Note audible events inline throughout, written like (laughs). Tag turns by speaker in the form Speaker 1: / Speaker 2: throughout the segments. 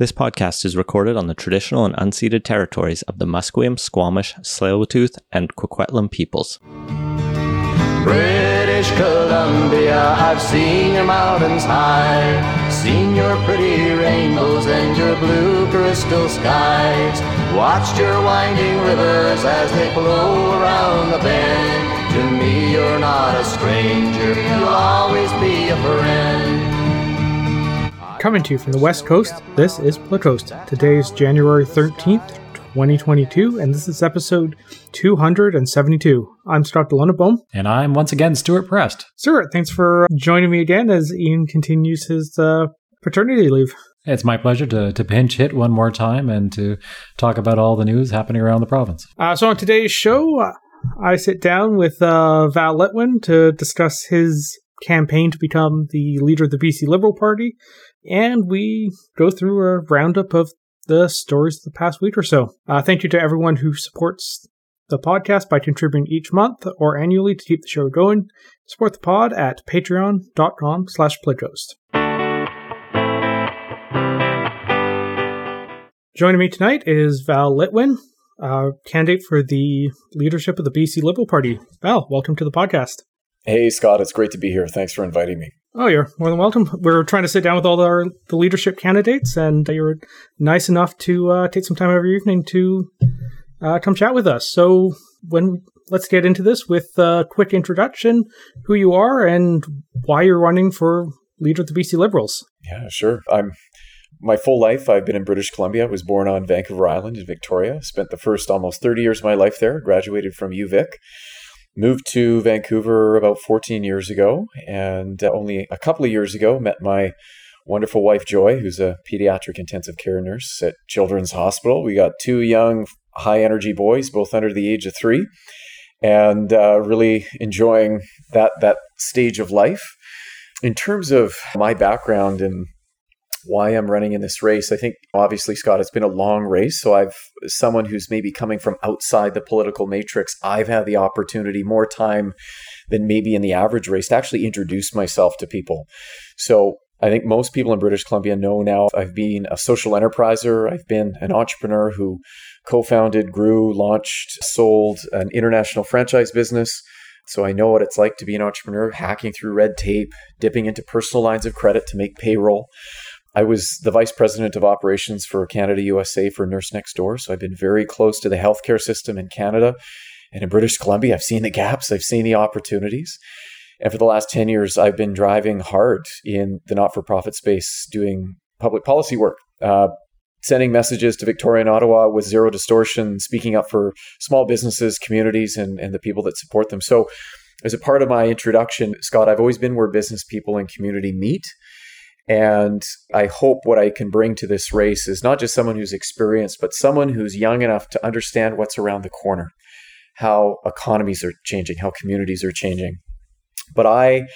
Speaker 1: This podcast is recorded on the traditional and unceded territories of the Musqueam, Squamish, Tsleil-Waututh, and Coquitlam peoples.
Speaker 2: British Columbia, I've seen your mountains high, seen your pretty rainbows and your blue crystal skies, watched your winding rivers as they flow around the bend. To me, you're not a stranger, you'll always be a friend.
Speaker 3: Coming to you from the West Coast, this is Coast. Today is January 13th, 2022, and this is episode 272. I'm Scott de Lange Boom.
Speaker 4: And I'm once again Stewart Prest.
Speaker 3: Stewart, thanks for joining me again as Ian continues his uh, paternity leave.
Speaker 4: It's my pleasure to, to pinch hit one more time and to talk about all the news happening around the province.
Speaker 3: Uh, so, on today's show, uh, I sit down with uh, Val Litwin to discuss his campaign to become the leader of the BC Liberal Party and we go through a roundup of the stories of the past week or so. Uh, thank you to everyone who supports the podcast by contributing each month or annually to keep the show going. Support the pod at patreon.com slash playcoast. Joining me tonight is Val Litwin, uh, candidate for the leadership of the BC Liberal Party. Val, welcome to the podcast.
Speaker 5: Hey, Scott, it's great to be here. Thanks for inviting me.
Speaker 3: Oh, you're more than welcome. We're trying to sit down with all our the leadership candidates, and you were nice enough to uh, take some time every evening to uh, come chat with us. So, when let's get into this with a quick introduction, who you are, and why you're running for leader of the BC Liberals.
Speaker 5: Yeah, sure. I'm my full life. I've been in British Columbia. I was born on Vancouver Island in Victoria. Spent the first almost 30 years of my life there. Graduated from UVic moved to Vancouver about 14 years ago, and uh, only a couple of years ago met my wonderful wife Joy, who's a pediatric intensive care nurse at Children's Hospital. We got two young, high energy boys, both under the age of three, and uh, really enjoying that that stage of life. In terms of my background in why I'm running in this race. I think obviously, Scott, it's been a long race. So I've someone who's maybe coming from outside the political matrix. I've had the opportunity more time than maybe in the average race to actually introduce myself to people. So I think most people in British Columbia know now I've been a social enterpriser. I've been an entrepreneur who co founded, grew, launched, sold an international franchise business. So I know what it's like to be an entrepreneur, hacking through red tape, dipping into personal lines of credit to make payroll. I was the vice president of operations for Canada USA for Nurse Next Door. So I've been very close to the healthcare system in Canada. And in British Columbia, I've seen the gaps, I've seen the opportunities. And for the last 10 years, I've been driving hard in the not for profit space, doing public policy work, uh, sending messages to Victoria and Ottawa with zero distortion, speaking up for small businesses, communities, and, and the people that support them. So, as a part of my introduction, Scott, I've always been where business people and community meet. And I hope what I can bring to this race is not just someone who's experienced, but someone who's young enough to understand what's around the corner, how economies are changing, how communities are changing. But I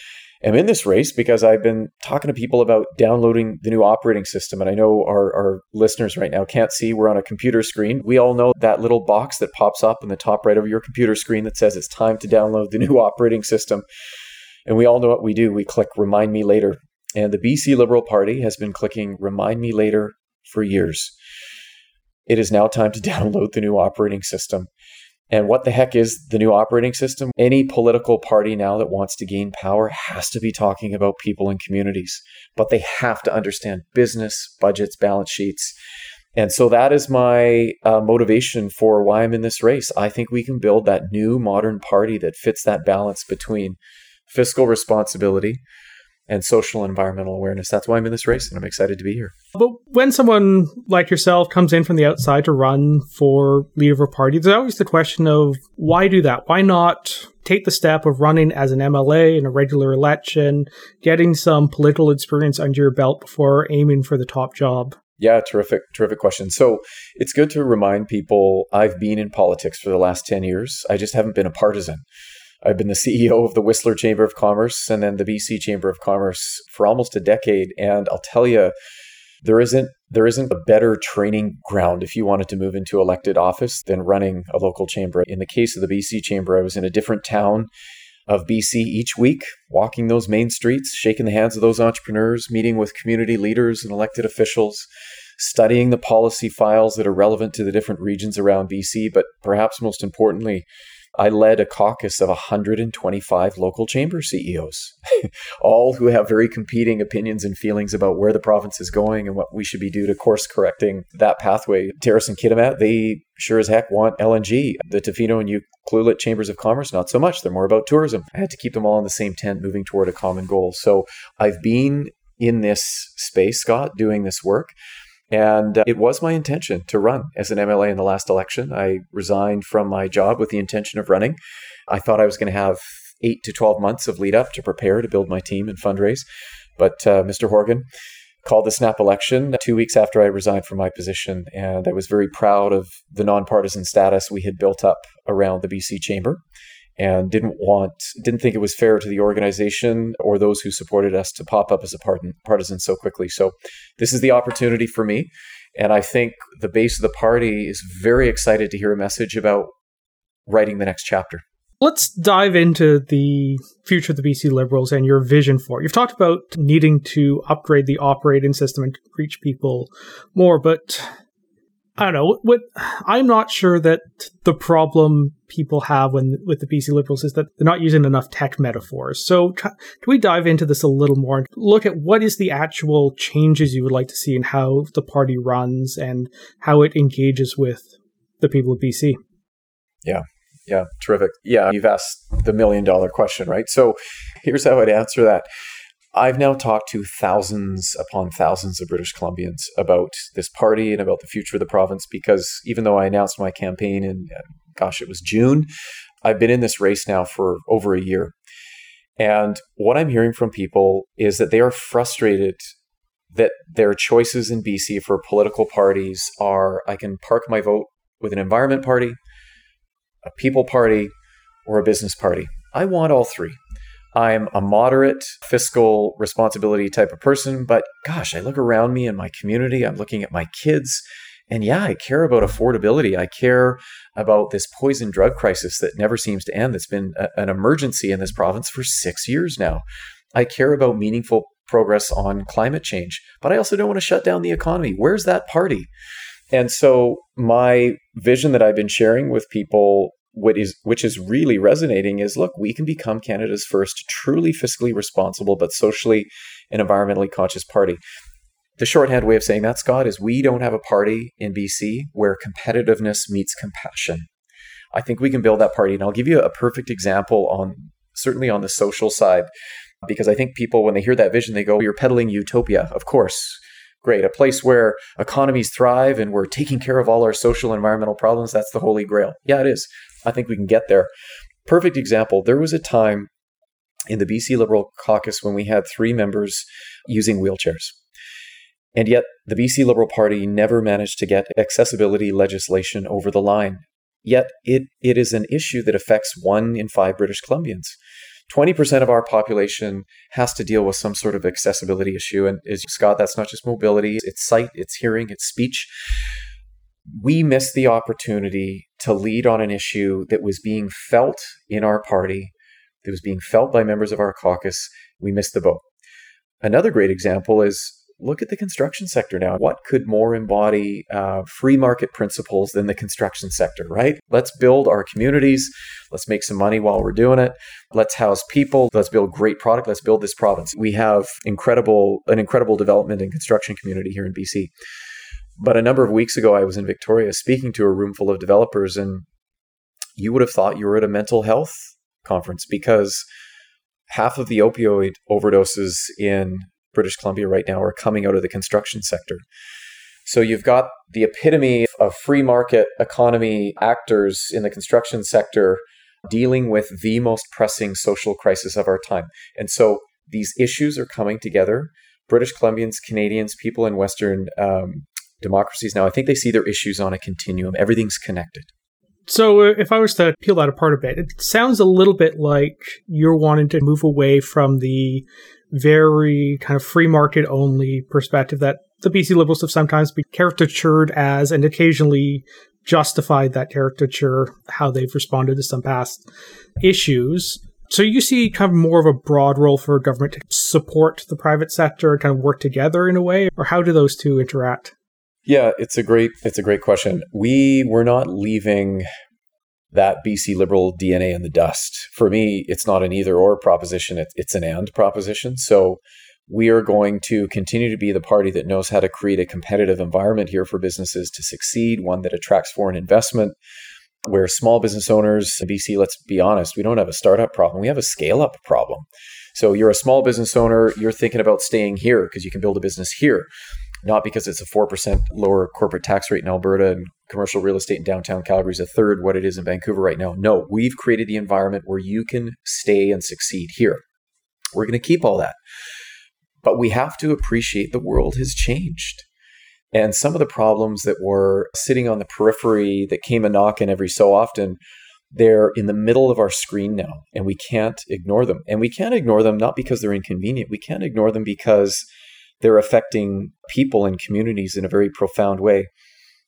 Speaker 5: am in this race because I've been talking to people about downloading the new operating system. And I know our, our listeners right now can't see, we're on a computer screen. We all know that little box that pops up in the top right of your computer screen that says it's time to download the new (laughs) operating system. And we all know what we do. We click remind me later and the BC Liberal Party has been clicking remind me later for years. It is now time to (laughs) download the new operating system. And what the heck is the new operating system? Any political party now that wants to gain power has to be talking about people and communities, but they have to understand business, budgets, balance sheets. And so that is my uh, motivation for why I'm in this race. I think we can build that new modern party that fits that balance between fiscal responsibility, and social and environmental awareness. That's why I'm in this race, and I'm excited to be here.
Speaker 3: But when someone like yourself comes in from the outside to run for leader of a party, there's always the question of why do that? Why not take the step of running as an MLA in a regular election, getting some political experience under your belt before aiming for the top job?
Speaker 5: Yeah, terrific, terrific question. So it's good to remind people I've been in politics for the last 10 years. I just haven't been a partisan. I've been the CEO of the Whistler Chamber of Commerce and then the BC Chamber of Commerce for almost a decade. And I'll tell you, there isn't there isn't a better training ground if you wanted to move into elected office than running a local chamber. In the case of the BC Chamber, I was in a different town of BC each week, walking those main streets, shaking the hands of those entrepreneurs, meeting with community leaders and elected officials, studying the policy files that are relevant to the different regions around BC, but perhaps most importantly, I led a caucus of 125 local chamber CEOs, (laughs) all who have very competing opinions and feelings about where the province is going and what we should be doing to course correcting that pathway. Terrace and Kitimat, they sure as heck want LNG. The Tofino and Ucluelet chambers of commerce, not so much. They're more about tourism. I had to keep them all in the same tent, moving toward a common goal. So I've been in this space, Scott, doing this work. And uh, it was my intention to run as an MLA in the last election. I resigned from my job with the intention of running. I thought I was going to have eight to 12 months of lead up to prepare to build my team and fundraise. But uh, Mr. Horgan called the snap election two weeks after I resigned from my position. And I was very proud of the nonpartisan status we had built up around the BC Chamber and didn't want didn't think it was fair to the organization or those who supported us to pop up as a partisan so quickly. So this is the opportunity for me, and I think the base of the party is very excited to hear a message about writing the next chapter.
Speaker 3: Let's dive into the future of the BC Liberals and your vision for it. You've talked about needing to upgrade the operating system and reach people more, but I don't know. What I'm not sure that the problem people have when with the BC Liberals is that they're not using enough tech metaphors. So, can we dive into this a little more and look at what is the actual changes you would like to see in how the party runs and how it engages with the people of BC?
Speaker 5: Yeah, yeah, terrific. Yeah, you've asked the million dollar question, right? So, here's how I'd answer that. I've now talked to thousands upon thousands of British Columbians about this party and about the future of the province because even though I announced my campaign in, uh, gosh, it was June, I've been in this race now for over a year. And what I'm hearing from people is that they are frustrated that their choices in BC for political parties are I can park my vote with an environment party, a people party, or a business party. I want all three. I'm a moderate fiscal responsibility type of person, but gosh, I look around me in my community, I'm looking at my kids, and yeah, I care about affordability. I care about this poison drug crisis that never seems to end, that's been a, an emergency in this province for six years now. I care about meaningful progress on climate change, but I also don't want to shut down the economy. Where's that party? And so, my vision that I've been sharing with people what is which is really resonating is look we can become canada's first truly fiscally responsible but socially and environmentally conscious party the shorthand way of saying that scott is we don't have a party in bc where competitiveness meets compassion i think we can build that party and i'll give you a perfect example on certainly on the social side because i think people when they hear that vision they go you're peddling utopia of course great. A place where economies thrive and we're taking care of all our social and environmental problems. That's the holy grail. Yeah, it is. I think we can get there. Perfect example. There was a time in the BC Liberal caucus when we had three members using wheelchairs. And yet, the BC Liberal Party never managed to get accessibility legislation over the line. Yet, it, it is an issue that affects one in five British Columbians. 20% of our population has to deal with some sort of accessibility issue. And as Scott, that's not just mobility, it's sight, it's hearing, it's speech we missed the opportunity to lead on an issue that was being felt in our party, that was being felt by members of our caucus. We missed the boat. Another great example is look at the construction sector now. What could more embody uh, free market principles than the construction sector, right? Let's build our communities. Let's make some money while we're doing it. Let's house people. Let's build great product. Let's build this province. We have incredible, an incredible development and construction community here in BC. But a number of weeks ago, I was in Victoria speaking to a room full of developers, and you would have thought you were at a mental health conference because half of the opioid overdoses in British Columbia right now are coming out of the construction sector. So you've got the epitome of free market economy actors in the construction sector dealing with the most pressing social crisis of our time. And so these issues are coming together. British Columbians, Canadians, people in Western um, democracies now, I think they see their issues on a continuum. Everything's connected.
Speaker 3: So, uh, if I was to peel that apart a bit, it sounds a little bit like you're wanting to move away from the very kind of free market only perspective that the BC Liberals have sometimes been caricatured as and occasionally justified that caricature, how they've responded to some past issues. So you see kind of more of a broad role for government to support the private sector and kind of work together in a way, or how do those two interact?
Speaker 5: Yeah, it's a great it's a great question. We were not leaving that BC Liberal DNA in the dust. For me, it's not an either or proposition, it, it's an and proposition. So we are going to continue to be the party that knows how to create a competitive environment here for businesses to succeed, one that attracts foreign investment, where small business owners BC, let's be honest, we don't have a startup problem, we have a scale up problem. So you're a small business owner, you're thinking about staying here because you can build a business here, not because it's a 4% lower corporate tax rate in Alberta and commercial real estate in downtown Calgary is a third what it is in Vancouver right now. No, we've created the environment where you can stay and succeed here. We're going to keep all that. But we have to appreciate the world has changed. And some of the problems that were sitting on the periphery that came a knocking every so often, they're in the middle of our screen now, and we can't ignore them. And we can't ignore them not because they're inconvenient, we can't ignore them because they're affecting people and communities in a very profound way.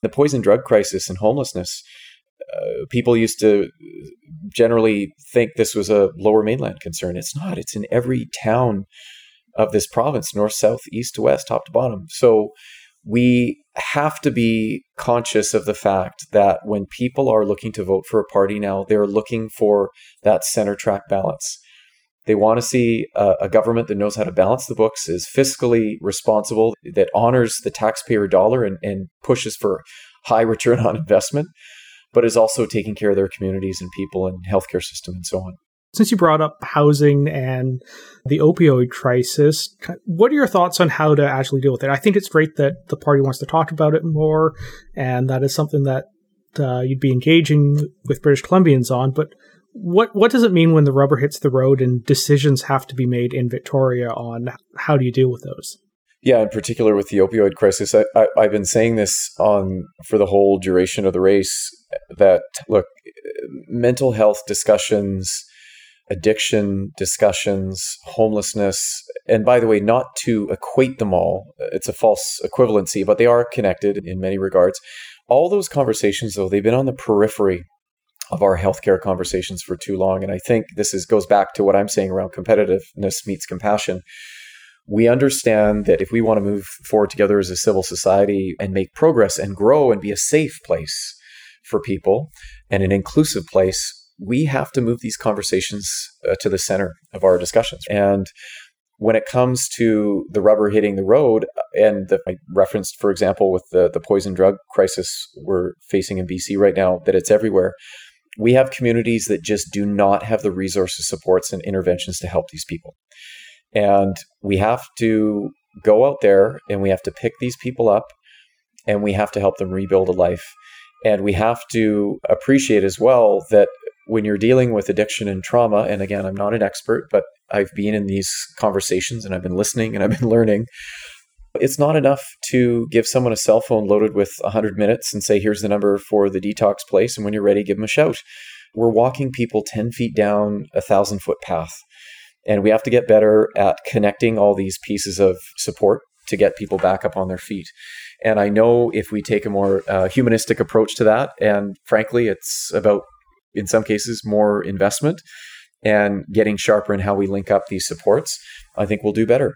Speaker 5: The poison drug crisis and homelessness, uh, people used to generally think this was a lower mainland concern. It's not, it's in every town of this province north, south, east west, top to bottom. So we have to be conscious of the fact that when people are looking to vote for a party now, they're looking for that center track balance. They want to see a, a, government that knows how to balance the books, is fiscally responsible, that honors the taxpayer dollar and, and pushes for high return on investment, but is also taking care of their communities and people and healthcare system and so on.
Speaker 3: Since you brought up housing and the opioid crisis, what are your thoughts on how to actually deal with it? I think it's great that the party wants to talk about it more, and that is something that uh, you'd be engaging with British Columbians on. But what what does it mean when the rubber hits the road and decisions have to be made in Victoria on how do you deal with those?
Speaker 5: Yeah, in particular with the opioid crisis, I, I, I've been saying this on for the whole duration of the race that look, mental health discussions addiction discussions, homelessness. And by the way, not to equate them all, it's a false equivalency, but they are connected in many regards. All those conversations, though, they've been on the periphery of our healthcare conversations for too long. And I think this is goes back to what I'm saying around competitiveness meets compassion. We understand that if we want to move forward together as a civil society and make progress and grow and be a safe place for people and an inclusive place, we have to move these conversations uh, to the center of our discussions. And when it comes to the rubber hitting the road, uh, and the, I referenced, for example, with the, the poison drug crisis we're facing in BC right now, that it's everywhere. We have communities that just do not have the resources, supports, and interventions to help these people. And we have to go out there and we have to pick these people up and we have to help them rebuild a life. And we have to appreciate as well that when you're dealing with addiction and trauma, and again, I'm not an expert, but I've been in these conversations and I've been listening and I've been (laughs) learning. It's not enough to give someone a cell phone loaded with 100 minutes and say, here's the number for the detox place. And when you're ready, give them a shout. We're walking people 10 feet down a thousand foot path. And we have to get better at connecting all these pieces of support to get people back up on their feet. And I know if we take a more uh, humanistic approach to that, and frankly, it's about in some cases more investment and getting sharper in how we link up these supports, I think we'll do better.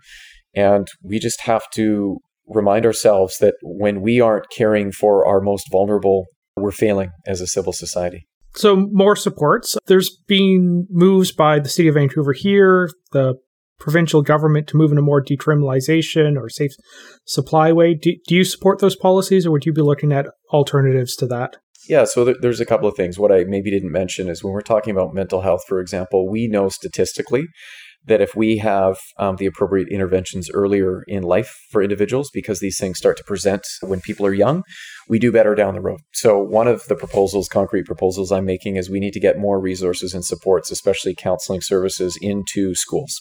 Speaker 5: And we just have to remind ourselves that when we aren't caring for our most vulnerable, we're failing as a civil society.
Speaker 3: So, more supports. There's been moves by the city of Vancouver here, the provincial government to move in a more decriminalization or safe supply way. Do, do you support those policies or would you be looking at alternatives to that?
Speaker 5: Yeah, so th- there's a couple of things. What I maybe didn't mention is when we're talking about mental health, for example, we know statistically that if we have um, the appropriate interventions earlier in life for individuals, because these things start to present when people are young, we do better down the road. So, one of the proposals, concrete proposals I'm making, is we need to get more resources and supports, especially counseling services, into schools.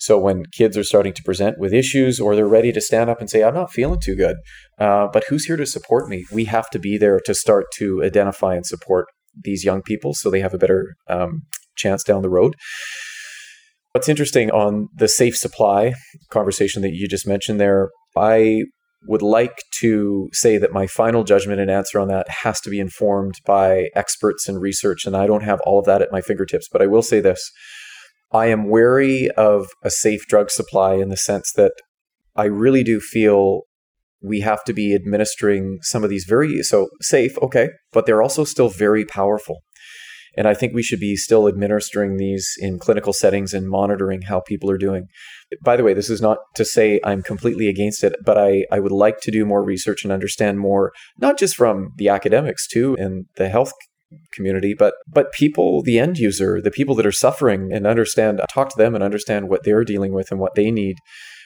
Speaker 5: So when kids are starting to present with issues or they're ready to stand up and say, I'm not feeling too good, uh, but who's here to support me? We have to be there to start to identify and support these young people so they have a better um, chance down the road. What's interesting on the safe supply conversation that you just mentioned there, I would like to say that my final judgment and answer on that has to be informed by experts and research, and I don't have all of that at my fingertips. But I will say this I am wary of a safe drug supply in the sense that I really do feel we have to be administering some of these very so safe, okay, but they're also still very powerful. And I think we should be still administering these in clinical settings and monitoring how people are doing. By the way, this is not to say I'm completely against it, but I, I would like to do more research and understand more, not just from the academics too and the health community, but but people, the end user, the people that are suffering, and understand, talk to them and understand what they're dealing with and what they need.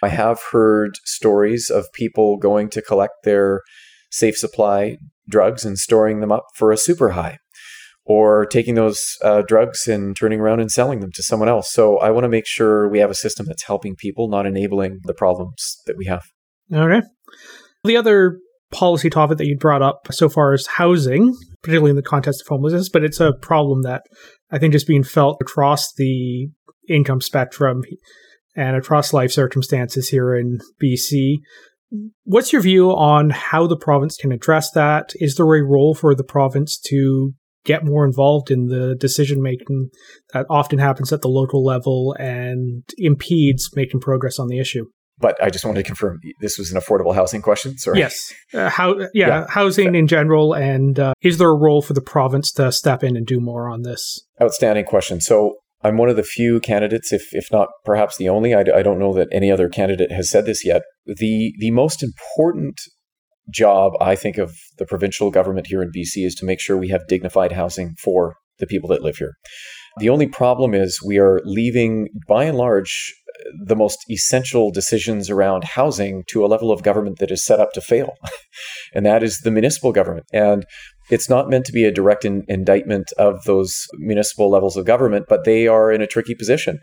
Speaker 5: I have heard stories of people going to collect their safe supply drugs and storing them up for a super high or taking those uh, drugs and turning around and selling them to someone else. So I want to make sure we have a system that's helping people, not enabling the problems that we have.
Speaker 3: Okay. The other policy topic that you brought up so far is housing, particularly in the context of homelessness, but it's a problem that I think is being felt across the income spectrum and across life circumstances here in BC. What's your view on how the province can address that? Is there a role for the province to get more involved in the decision making that often happens at the local level and impedes making progress on the issue?
Speaker 5: But I just wanted to confirm this was an affordable housing question. Sorry.
Speaker 3: Yes. Uh, how? Yeah, yeah, housing in general, and uh, is there a role for the province to step in and do more on this?
Speaker 5: Outstanding question. So I'm one of the few candidates, if if not perhaps the only. I, I don't know that any other candidate has said this yet. The the most important job I think of the provincial government here in BC is to make sure we have dignified housing for the people that live here. The only problem is we are leaving, by and large, the most essential decisions around housing to a level of government that is set up to fail, (laughs) and that is the municipal government. And it's not meant to be a direct in- indictment of those municipal levels of government, but they are in a tricky position.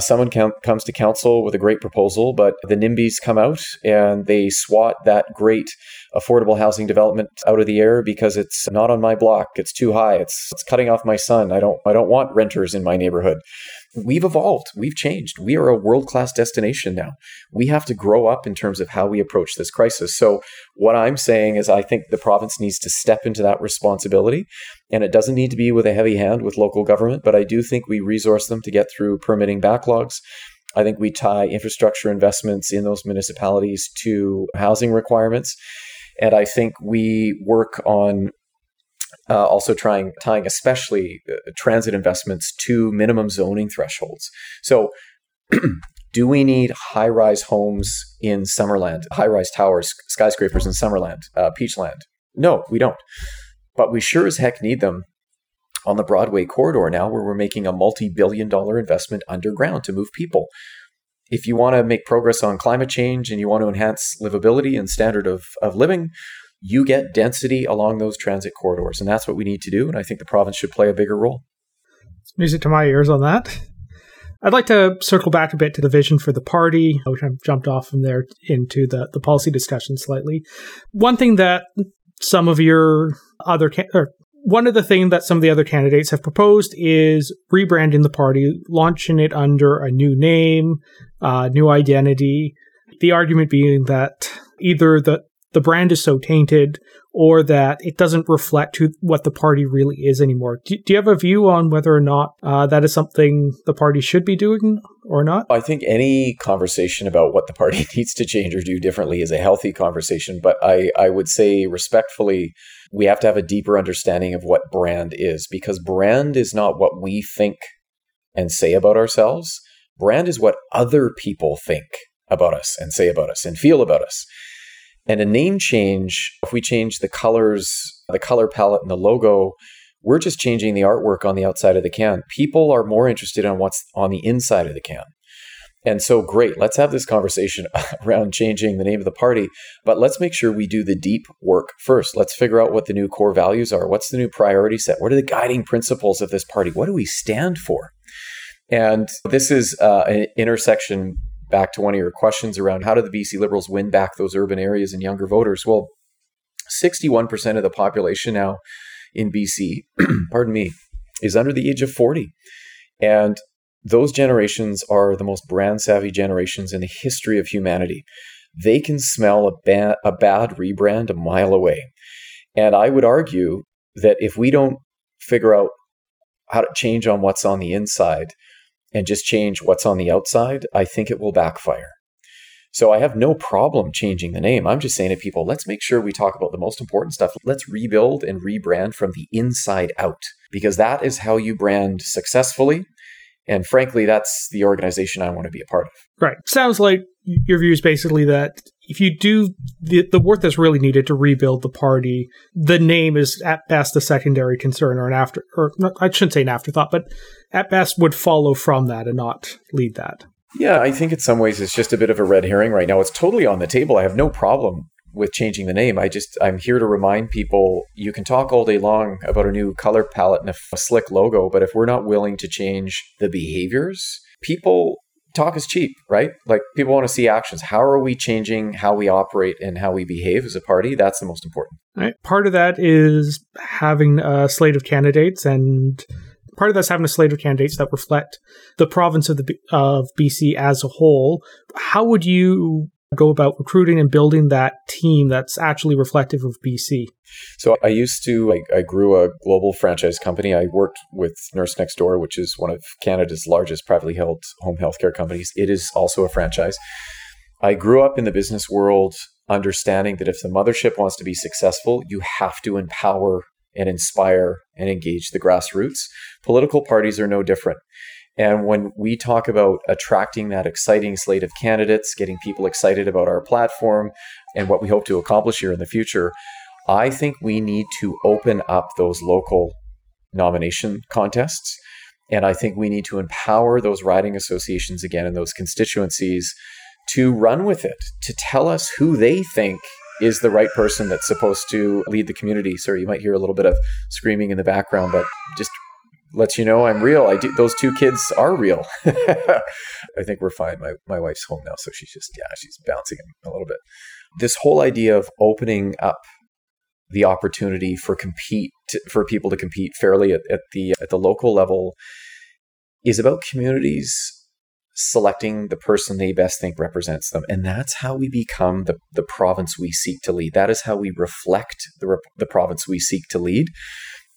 Speaker 5: Someone comes to council with a great proposal, but the NIMBYs come out and they swat that great affordable housing development out of the air because it's not on my block. It's too high. It's, it's cutting off my sun. I don't I don't want renters in my neighborhood we've evolved, we've changed. We are a world class destination now. We have to grow up in terms of how we approach this crisis. So, what I'm saying is, I think the province needs to step into that responsibility. And it doesn't need to be with a heavy hand with local government, but I do think we resource them to get through permitting backlogs. I think we tie infrastructure investments in those municipalities to housing requirements. And I think we work on uh, also trying tying especially uh, transit investments to minimum zoning thresholds. So, (clears throat) do we need high-rise homes in Summerland, high-rise towers, skyscrapers in Summerland, uh, Peachland? No, we don't. But we sure as heck need them on the Broadway corridor now, where we're making a multi-billion-dollar investment underground to move people. If you want to make progress on climate change and you want to enhance livability and standard of, of living, you get density along those transit corridors. And that's what we need to do. And I think the province should play a bigger role.
Speaker 3: Music to my ears on that. I'd like to circle back a bit to the vision for the party, which I've jumped off from there into the, the policy discussion slightly. One thing that some of your other, or one of the things that some of the other candidates have proposed is rebranding the party, launching it under a new name, uh, new identity. The argument being that either the the brand is so tainted or that it doesn't reflect who, what the party really is anymore. Do, do you have a view on whether or not uh, that is something the party should be doing or not?
Speaker 5: I think any conversation about what the party (laughs) needs to change or do differently is a healthy conversation, but I, I would say respectfully, we have to have a deeper understanding of what brand is because brand is not what we think and say about ourselves. Brand is what other people think about us and say about us and feel about us. And a name change, if we change the colors, the color palette and the logo, we're just changing the artwork on the outside of the can. People are more interested in what's on the inside of the can. And so, great, let's have this conversation (laughs) around changing the name of the party, but let's make sure we do the deep work first. Let's figure out what the new core values are. What's the new priority set? What are the guiding principles of this party? What do we stand for? And this is uh, an intersection back to one of your questions around how do the BC Liberals win back those urban areas and younger voters? Well, 61% of the population now in BC, (clears throat) pardon me, is under the age of 40. And those generations are the most brand savvy generations in the history of humanity. They can smell a, ba- a bad rebrand a mile away. And I would argue that if we don't figure out how to change on what's on the inside, and just change what's on the outside, I think it will backfire. So I have no problem changing the name. I'm just saying to people, let's make sure we talk about the most important stuff. Let's rebuild and rebrand from the inside out because that is how you brand successfully. And frankly, that's the organization I want to be a part of.
Speaker 3: Right. Sounds like your view is basically that if you do the, the work that's really needed to rebuild the party, the name is at best a secondary concern or an after, or I shouldn't say an afterthought, but at best would follow from that and not lead that.
Speaker 5: Yeah, I think in some ways it's just a bit of a red herring right now. It's totally on the table. I have no problem with changing the name. I just I'm here to remind people you can talk all day long about a new color palette and a, a slick logo, but if we're not willing to change the behaviors, people talk is cheap, right? Like people want to see actions. How are we changing how we operate and how we behave as a party? That's the most important.
Speaker 3: Right. Part of that is having a slate of candidates and part of that's having a slate of candidates that reflect the province of the of BC as a whole. How would you go about recruiting and building that team that's actually reflective of BC?
Speaker 5: So I used to, I, I, grew a global franchise company. I worked with Nurse Next Door, which is one of Canada's largest privately held home healthcare companies. It is also a franchise. I grew up in the business world understanding that if the mothership wants to be successful, you have to empower and inspire and engage the grassroots. Political parties are no different. And when we talk about attracting that exciting slate of candidates, getting people excited about our platform and what we hope to accomplish here in the future, I think we need to open up those local nomination contests. And I think we need to empower those riding associations again in those constituencies to run with it, to tell us who they think is the right person that's supposed to lead the community. So you might hear a little bit of screaming in the background, but just lets you know I'm real. I do. Those two kids are real. (laughs) I think we're fine. My my wife's home now, so she's just yeah, she's bouncing a little bit. This whole idea of opening up the opportunity for compete for people to compete fairly at, at the at the local level is about communities selecting the person they best think represents them. And that's how we become the, the province we seek to lead. That is how we reflect the, the province we seek to lead.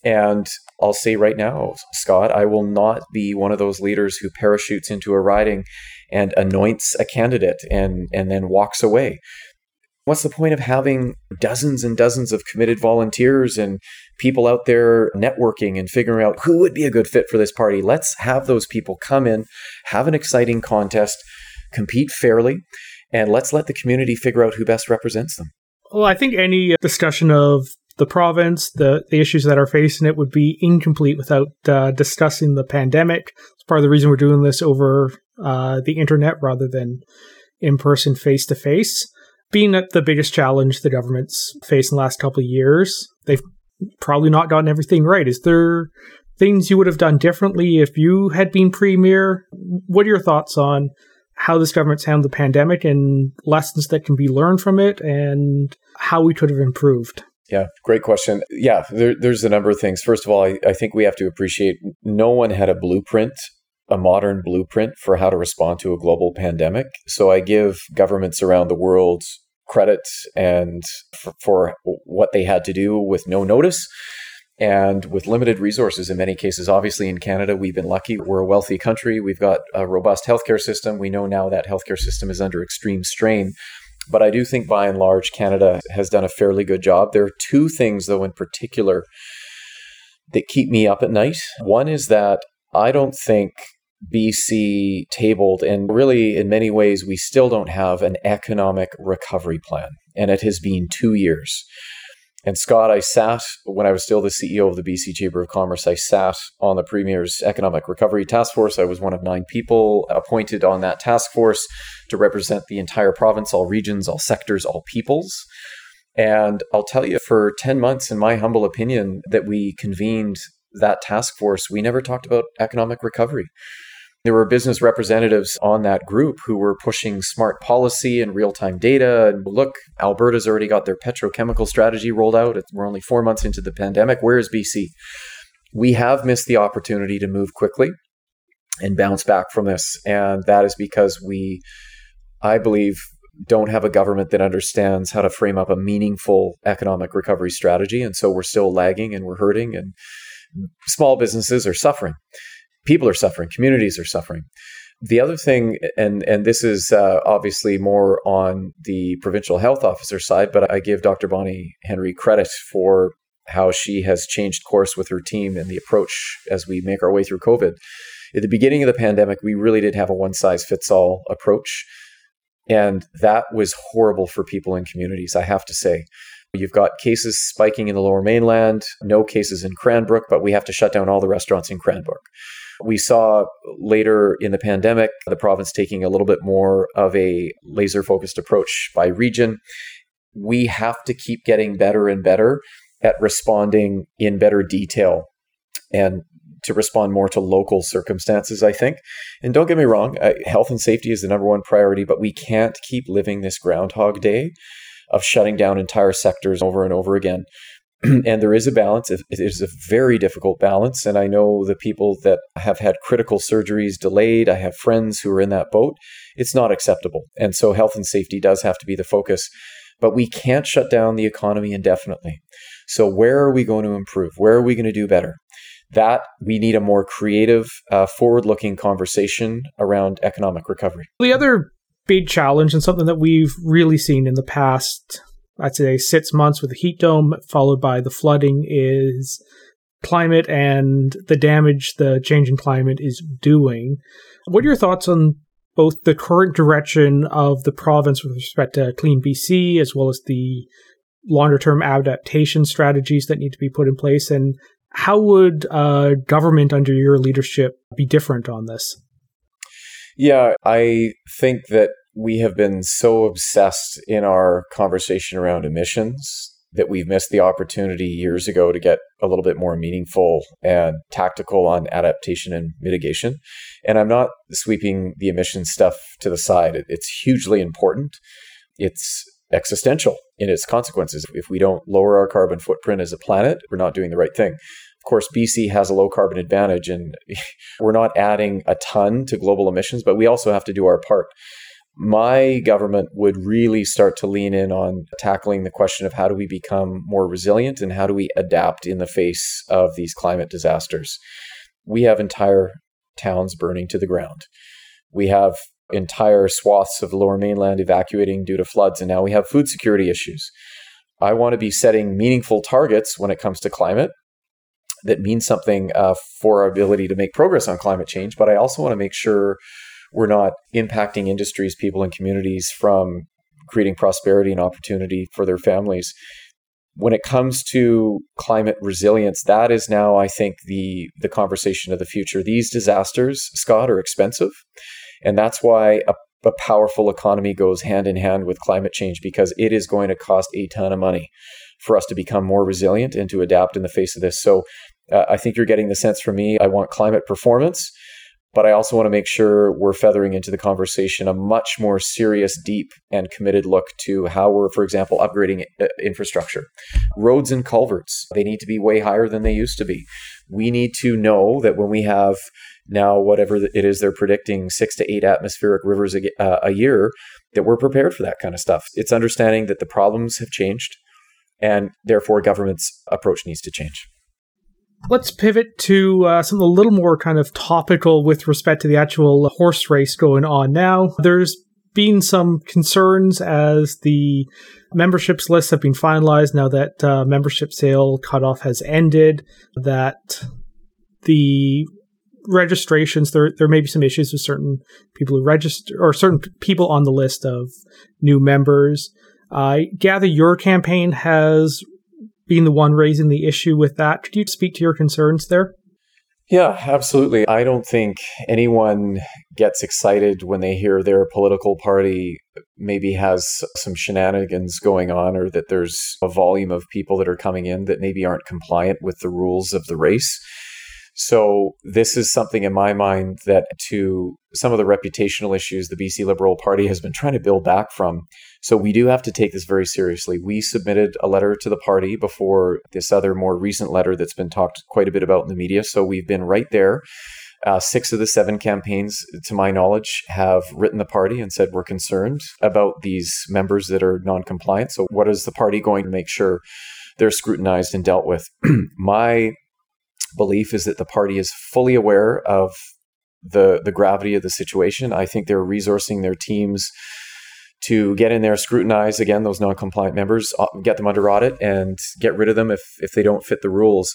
Speaker 5: And I'll say right now, Scott, I will not be one of those leaders who parachutes into a riding and anoints a candidate and, and then walks away. What's the point of having dozens and dozens of committed volunteers and people out there networking and figuring out who would be a good fit for this party? Let's have those people come in, have an exciting contest, compete fairly, and let's let the community figure out who best represents them.
Speaker 3: Well, I think any discussion of the province, the, the issues that are facing it would be incomplete without uh, discussing the pandemic. It's part of the reason we're doing this over uh, the internet rather than in person, face to face being the biggest challenge the government's faced in the last couple of years, they've probably not gotten everything right. Is there things you would have done differently if you had been premier? What are your thoughts on how this government's handled the pandemic and lessons that can be learned from it and how we could have improved?
Speaker 5: Yeah, great question. Yeah, there, there's a number of things. First of all, I, I think we have to appreciate no one had a blueprint a modern blueprint for how to respond to a global pandemic. So I give governments around the world credit and for, for, what they had to do with no notice and with limited resources in many cases. Obviously, in Canada, we've been lucky. We're a wealthy country. We've got a robust healthcare system. We know now that healthcare system is under extreme strain. But I do think by and large, Canada has done a fairly good job. There are two things, though, in particular that keep me up at night. One is that I don't think BC tabled, and really in many ways, we still don't have an economic recovery plan. And it has been two years. And Scott, I sat when I was still the CEO of the BC Chamber of Commerce. I sat on the Premier's Economic Recovery Task Force. I was one of nine people appointed on that task force to represent the entire province, all regions, all sectors, all peoples. And I'll tell you, for 10 months, in my humble opinion, that we convened that task force, we never talked about economic recovery. There were business representatives on that group who were pushing smart policy and real time data. And look, Alberta's already got their petrochemical strategy rolled out. We're only four months into the pandemic. Where is BC? We have missed the opportunity to move quickly and bounce back from this. And that is because we, I believe, don't have a government that understands how to frame up a meaningful economic recovery strategy. And so we're still lagging and we're hurting, and small businesses are suffering people are suffering, communities are suffering. The other thing, and and this is uh, obviously more on the provincial health officer side, but I give Dr. Bonnie Henry credit for how she has changed course with her team and the approach as we make our way through COVID. At the beginning of the pandemic, we really did have a one size fits all approach. And that was horrible for people in communities, I have to say. You've got cases spiking in the lower mainland, no cases in Cranbrook, but we have to shut down all the restaurants in Cranbrook. We saw later in the pandemic the province taking a little bit more of a laser focused approach by region. We have to keep getting better and better at responding in better detail and to respond more to local circumstances, I think. And don't get me wrong, health and safety is the number one priority, but we can't keep living this Groundhog Day of shutting down entire sectors over and over again. (clears throat) and there is a balance. It is a very difficult balance. And I know the people that have had critical surgeries delayed, I have friends who are in that boat. It's not acceptable. And so health and safety does have to be the focus. But we can't shut down the economy indefinitely. So, where are we going to improve? Where are we going to do better? That we need a more creative, uh, forward looking conversation around economic recovery.
Speaker 3: The other big challenge and something that we've really seen in the past, I'd say six months with the heat dome, followed by the flooding, is climate and the damage the changing climate is doing. What are your thoughts on both the current direction of the province with respect to Clean BC as well as the longer term adaptation strategies that need to be put in place? And how would uh, government under your leadership be different on this?
Speaker 5: Yeah, I think that we have been so obsessed in our conversation around emissions that we've missed the opportunity years ago to get a little bit more meaningful and tactical on adaptation and mitigation. And I'm not sweeping the emission stuff to the side. It's hugely important. It's existential in its consequences. If we don't lower our carbon footprint as a planet, we're not doing the right thing course, BC has a low carbon advantage, and (laughs) we're not adding a ton to global emissions, but we also have to do our part. My government would really start to lean in on tackling the question of how do we become more resilient and how do we adapt in the face of these climate disasters. We have entire towns burning to the ground. We have entire swaths of the lower mainland evacuating due to floods, and now we have food security issues. I want to be setting meaningful targets when it comes to climate that means something uh, for our ability to make progress on climate change. But I also want to make sure we're not impacting industries, people, and communities from creating prosperity and opportunity for their families. When it comes to climate resilience, that is now, I think, the the conversation of the future. These disasters, Scott, are expensive, and that's why a a powerful economy goes hand in hand with climate change because it is going to cost a ton of money for us to become more resilient and to adapt in the face of this. So uh, I think you're getting the sense from me. I want climate performance, but I also want to make sure we're feathering into the conversation a much more serious, deep, and committed look to how we're, for example, upgrading uh, infrastructure. Roads and culverts, they need to be way higher than they used to be. We need to know that when we have now whatever it is they're predicting six to eight atmospheric rivers a, uh, a year that we're prepared for that kind of stuff it's understanding that the problems have changed and therefore government's approach needs to change
Speaker 3: Let's pivot to uh, something a little more kind of topical with respect to the actual horse race going on now. There's been some concerns as the memberships lists have been finalized now that uh, membership sale cutoff has ended, that the registrations there there may be some issues with certain people who register or certain people on the list of new members. I gather your campaign has been the one raising the issue with that. Could you speak to your concerns there?
Speaker 5: Yeah, absolutely. I don't think anyone gets excited when they hear their political party maybe has some shenanigans going on or that there's a volume of people that are coming in that maybe aren't compliant with the rules of the race. So, this is something in my mind that to some of the reputational issues the BC Liberal Party has been trying to build back from. So, we do have to take this very seriously. We submitted a letter to the party before this other more recent letter that's been talked quite a bit about in the media. So, we've been right there. Uh, six of the seven campaigns, to my knowledge, have written the party and said we're concerned about these members that are non compliant. So, what is the party going to make sure they're scrutinized and dealt with? (clears throat) my belief is that the party is fully aware of the the gravity of the situation. I think they're resourcing their teams to get in there, scrutinize again those non-compliant members, uh, get them under audit, and get rid of them if if they don't fit the rules.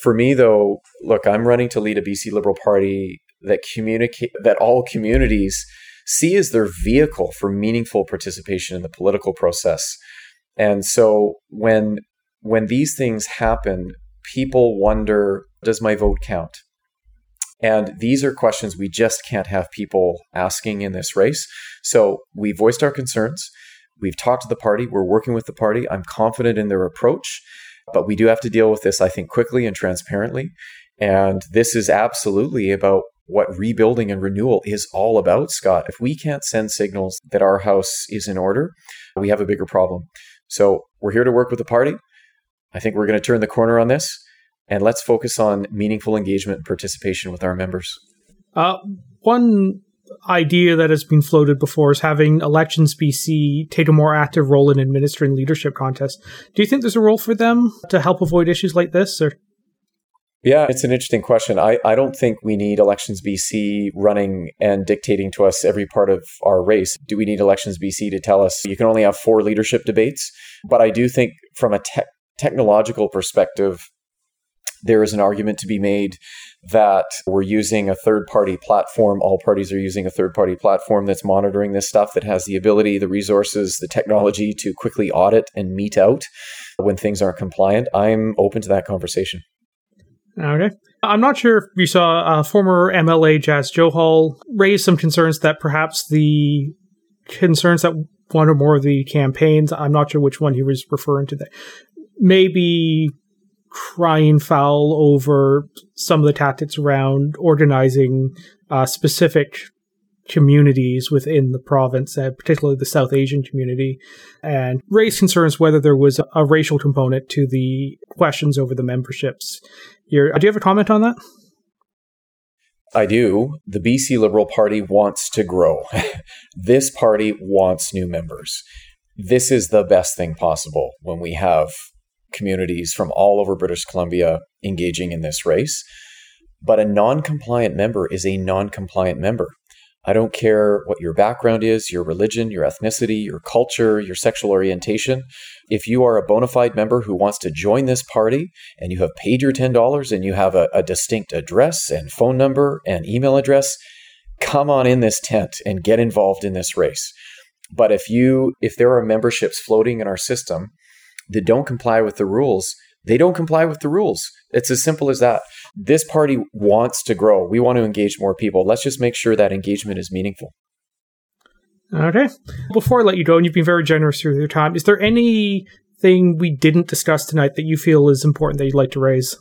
Speaker 5: For me, though, look, I'm running to lead a BC Liberal Party that communicate that all communities see as their vehicle for meaningful participation in the political process. And so when when these things happen, people wonder, does my vote count? And these are questions we just can't have people asking in this race. So we voiced our concerns. We've talked to the party. We're working with the party. I'm confident in their approach, but we do have to deal with this, I think, quickly and transparently. And this is absolutely about what rebuilding and renewal is all about, Scott. If we can't send signals that our house is in order, we have a bigger problem. So we're here to work with the party. I think we're going to turn the corner on this and let's focus on meaningful engagement and participation with our members.
Speaker 3: Uh, one idea that has been floated before is having Elections BC take a more active role in administering leadership contests. Do you think there's a role for them to help avoid issues like this? Or
Speaker 5: yeah, it's an interesting question. I, I don't think we need Elections BC running and dictating to us every part of our race. Do we need Elections BC to tell us you can only have four leadership debates? But I do think from a te- technological perspective, there is an argument to be made that we're using a third party platform. All parties are using a third party platform that's monitoring this stuff, that has the ability, the resources, the technology to quickly audit and mete out when things aren't compliant. I'm open to that conversation.
Speaker 3: Okay. I'm not sure if you saw uh, former MLA Jas Johal raise some concerns that perhaps the concerns that one or more of the campaigns, I'm not sure which one he was referring to, that maybe crying foul over some of the tactics around organizing uh, specific communities within the province, uh, particularly the South Asian community, and raised concerns whether there was a, racial component to the questions over the memberships. Here, uh, do you have a comment on that?
Speaker 5: I do. The BC Liberal Party wants to grow. (laughs) this party wants new members. This is the best thing possible when we have communities from all over British Columbia engaging in this race. But a non compliant member is a non compliant member. I don't care what your background is, your religion, your ethnicity, your culture, your sexual orientation. If you are a bona fide member who wants to join this party and you have paid your $10 and you have a, a distinct address and phone number and email address, come on in this tent and get involved in this race. But if you if there are memberships floating in our system that don't comply with the rules, they don't comply with the rules. It's as simple as that. This party wants to grow. We want to engage more people. Let's just make sure that engagement is meaningful.
Speaker 3: Okay. Before I let you go, and you've been very generous with your time, is there anything we didn't discuss tonight that you feel is important that you'd like to raise?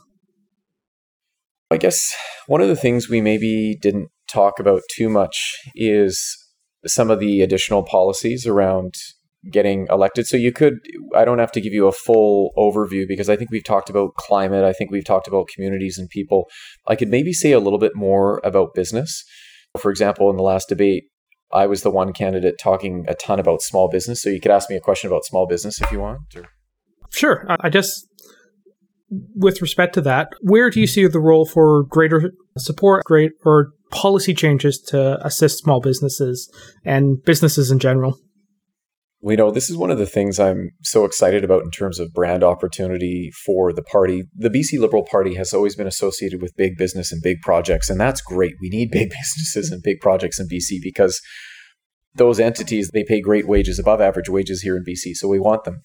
Speaker 5: I guess one of the things we maybe didn't talk about too much is some of the additional policies around getting elected. So you could, I don't have to give you a full overview because I think we've talked about climate. I think we've talked about communities and people. I could maybe say a little bit more about business. For example, in the last debate, I was the one candidate talking a ton about small business. So you could ask me a question about small business if you want. Or...
Speaker 3: Sure. I just, with respect to that, where do you see the role for greater support, great or policy changes to assist small businesses and businesses in general?
Speaker 5: You know, this is one of the things I'm so excited about in terms of brand opportunity for the party. The BC Liberal Party has always been associated with big business and big projects, and that's great. We need big (laughs) businesses and big projects in BC because those entities they pay great wages, above average wages here in BC, so we want them.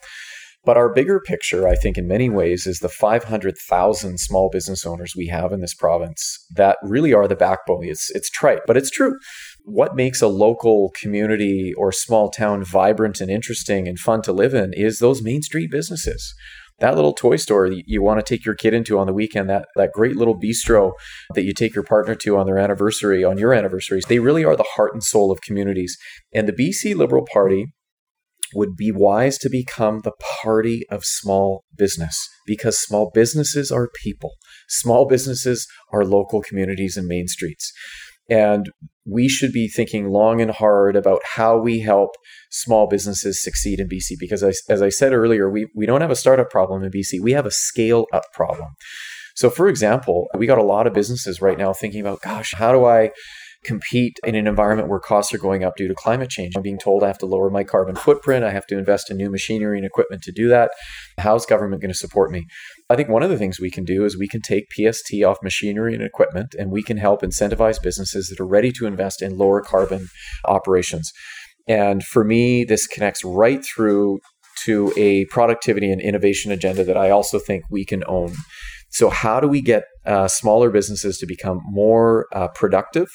Speaker 5: But our bigger picture, I think, in many ways, is the 500,000 small business owners we have in this province that really are the backbone. It's, it's trite, but it's true what makes a local community or small town vibrant and interesting and fun to live in is those main street businesses. That little toy store you want to take your kid into on the weekend, that, that great little bistro that you take your partner to on their anniversary, on your anniversaries, they really are the heart and soul of communities. And the BC Liberal Party would be wise to become the party of small business because small businesses are people. Small businesses are local communities and main streets. And we should be thinking long and hard about how we help small businesses succeed in BC. Because as, as I said earlier, we, we don't have a startup problem in BC, we have a scale up problem. So, for example, we got a lot of businesses right now thinking about, gosh, how do I compete in an environment where costs are going up due to climate change. I'm being told I have to lower my carbon footprint. I have to invest in new machinery and equipment to do that. How's government going to support me? I think one of the things we can do is we can take PST off machinery and equipment and we can help incentivize businesses that are ready to invest in lower carbon operations. And for me, this connects right through to a productivity and innovation agenda that I also think we can own. So, how do we get uh, smaller businesses to become more uh, productive?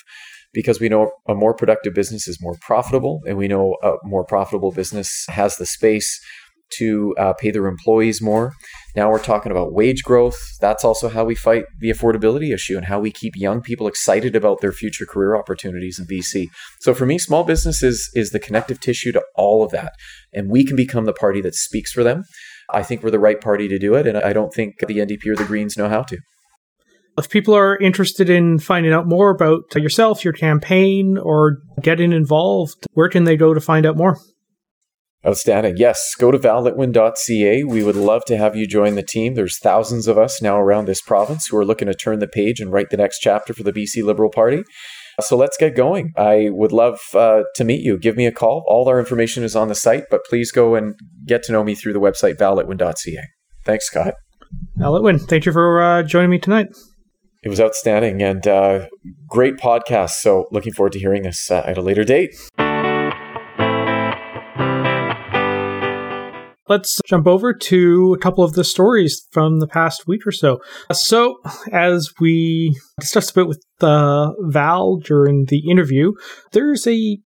Speaker 5: Because we know a more productive business is more profitable, and we know a more profitable business has the space to uh, pay their employees more. Now we're talking about wage growth. That's also how we fight the affordability issue and how we keep young people excited about their future career opportunities in BC. So for me, small business is, is the connective tissue to all of that. And we can become the party that speaks for them. I think we're the right party to do it. And I don't think the NDP or the Greens know how to.
Speaker 3: If people are interested in finding out more about yourself, your campaign, or getting involved, where can they go to find out more?
Speaker 5: Outstanding. Yes, go to vallitwin.ca. We would love to have you join the team. There's thousands of us now around this province who are looking to turn the page and write the next chapter for the BC Liberal Party. So let's get going. I would love uh, to meet you. Give me a call. All our information is on the site, but please go and get to know me through the website vallitwin.ca. Thanks, Scott.
Speaker 3: Val Litwin, thank you for uh, joining me tonight.
Speaker 5: It was outstanding and uh, great podcast. So looking forward to hearing this uh, at a later date.
Speaker 3: Let's jump over to a couple of the stories from the past week or so. So, as we discussed a bit with uh, Val during the interview, there's a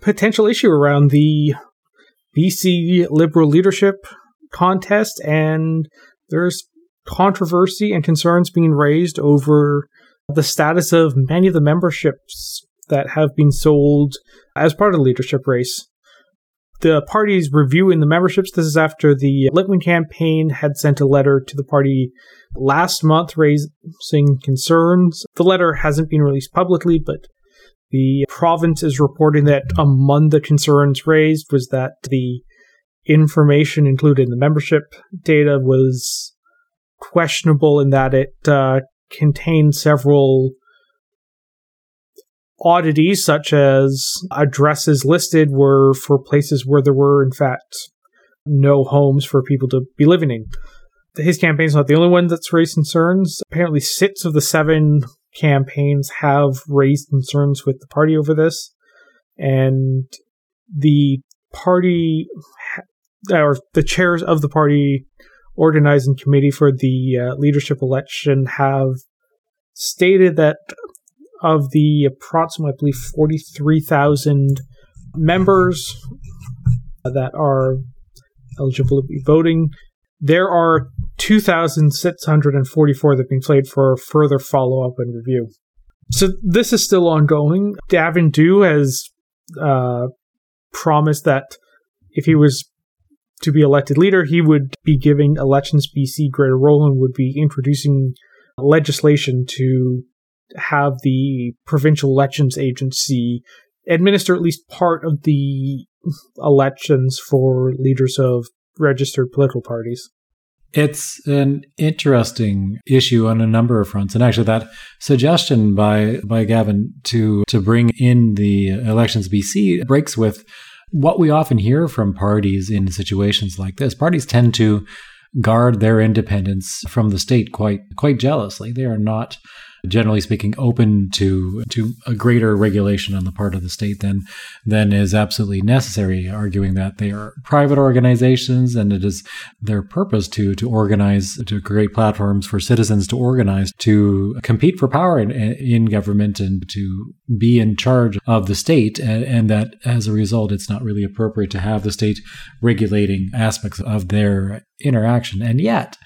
Speaker 3: potential issue around the BC Liberal leadership contest, and there's controversy and concerns being raised over the status of many of the memberships that have been sold as part of the leadership race the party's reviewing the memberships. This is after the Litwin campaign had sent a letter to the party last month raising concerns. The letter hasn't been released publicly, but the province is reporting that among the concerns raised was that the information included in the membership data was questionable in that it uh, contained several oddities such as addresses listed were for places where there were in fact no homes for people to be living in. His campaign's not the only one that's raised concerns. Apparently, six of the seven campaigns have raised concerns with the party over this, and the party or the chairs of the party organizing committee for the uh, leadership election have stated that of the approximately 43,000 members that are eligible to be voting, there are 2,644 that have been played for further follow up and review. So this is still ongoing. Gavin Dew has uh, promised that if he was to be elected leader, he would be giving Elections BC greater role and would be introducing legislation to have the provincial elections agency administer at least part of the elections for leaders of registered political parties.
Speaker 4: It's an interesting issue on a number of fronts, and actually, that suggestion by by Gavin to to bring in the elections BC breaks with what we often hear from parties in situations like this. Parties tend to guard their independence from the state quite quite jealously. They are not generally speaking, open to to a greater regulation on the part of the state than than is absolutely necessary. Arguing that they are private organizations and it is their purpose to to organize to create platforms for citizens to organize to compete for power in, in government and to be in charge of the state, and, and that as a result, it's not really appropriate to have the state regulating aspects of their interaction. And yet,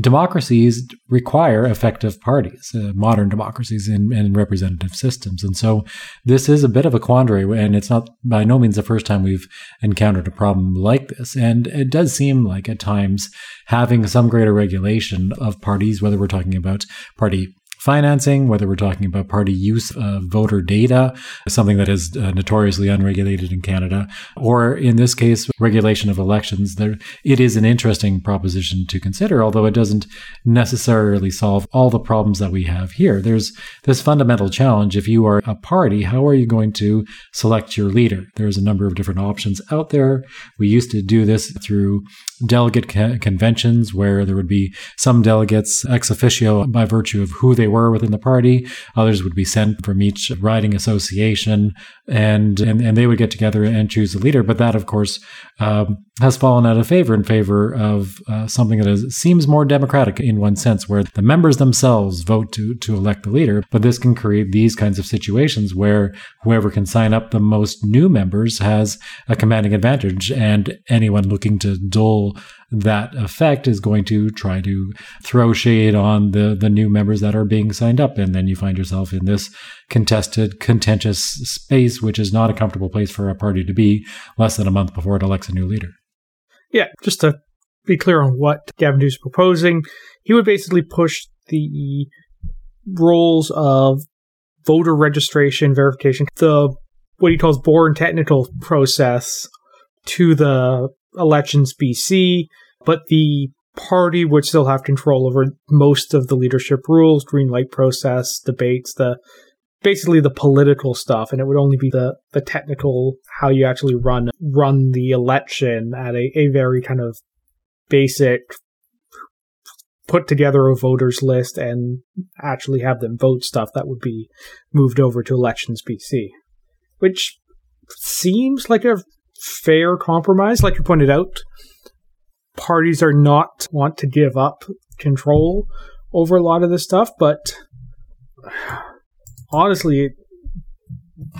Speaker 4: democracies require effective parties, uh, modern democracies and, and, representative systems. And so this is a bit of a quandary, and it's not by no means the first time we've encountered a problem like this. And it does seem like at times having some greater regulation of parties, whether we're talking about party financing, whether we're talking about party use of voter data, something that is uh, notoriously unregulated in Canada, or in this case, regulation of elections. There, it is an interesting proposition to consider, although it doesn't necessarily solve all the problems that we have here. There's this fundamental challenge. If you are a party, how are you going to select your leader? There's a number of different options out there. We used to do this through delegate co- conventions where there would be some delegates ex officio by virtue of who they were within the party. Others would be sent from each riding association and, and, and they would get together and choose a leader. But that, of course, um, has fallen out of favor in favor of uh, something that is, seems more democratic in one sense, where the members themselves vote to, to elect the leader. But this can create these kinds of situations where whoever can sign up the most new members has a commanding advantage, and anyone looking to that effect is going to try to throw shade on the the new members that are being signed up. And then you find yourself in this contested contentious space which is not a comfortable place for a party to be less than a month before it elects a new leader.
Speaker 3: Yeah just to be clear on what Gavin is proposing he would basically push the roles of voter registration verification the what he calls boring technical process to the elections BC, but the party would still have control over most of the leadership rules, green light process, debates, the basically the political stuff, and it would only be the the technical how you actually run run the election at a, a very kind of basic put together a voters list and actually have them vote stuff that would be moved over to elections BC, which seems like a fair compromise. Like you pointed out, parties are not want to give up control over a lot of this stuff, but honestly, it,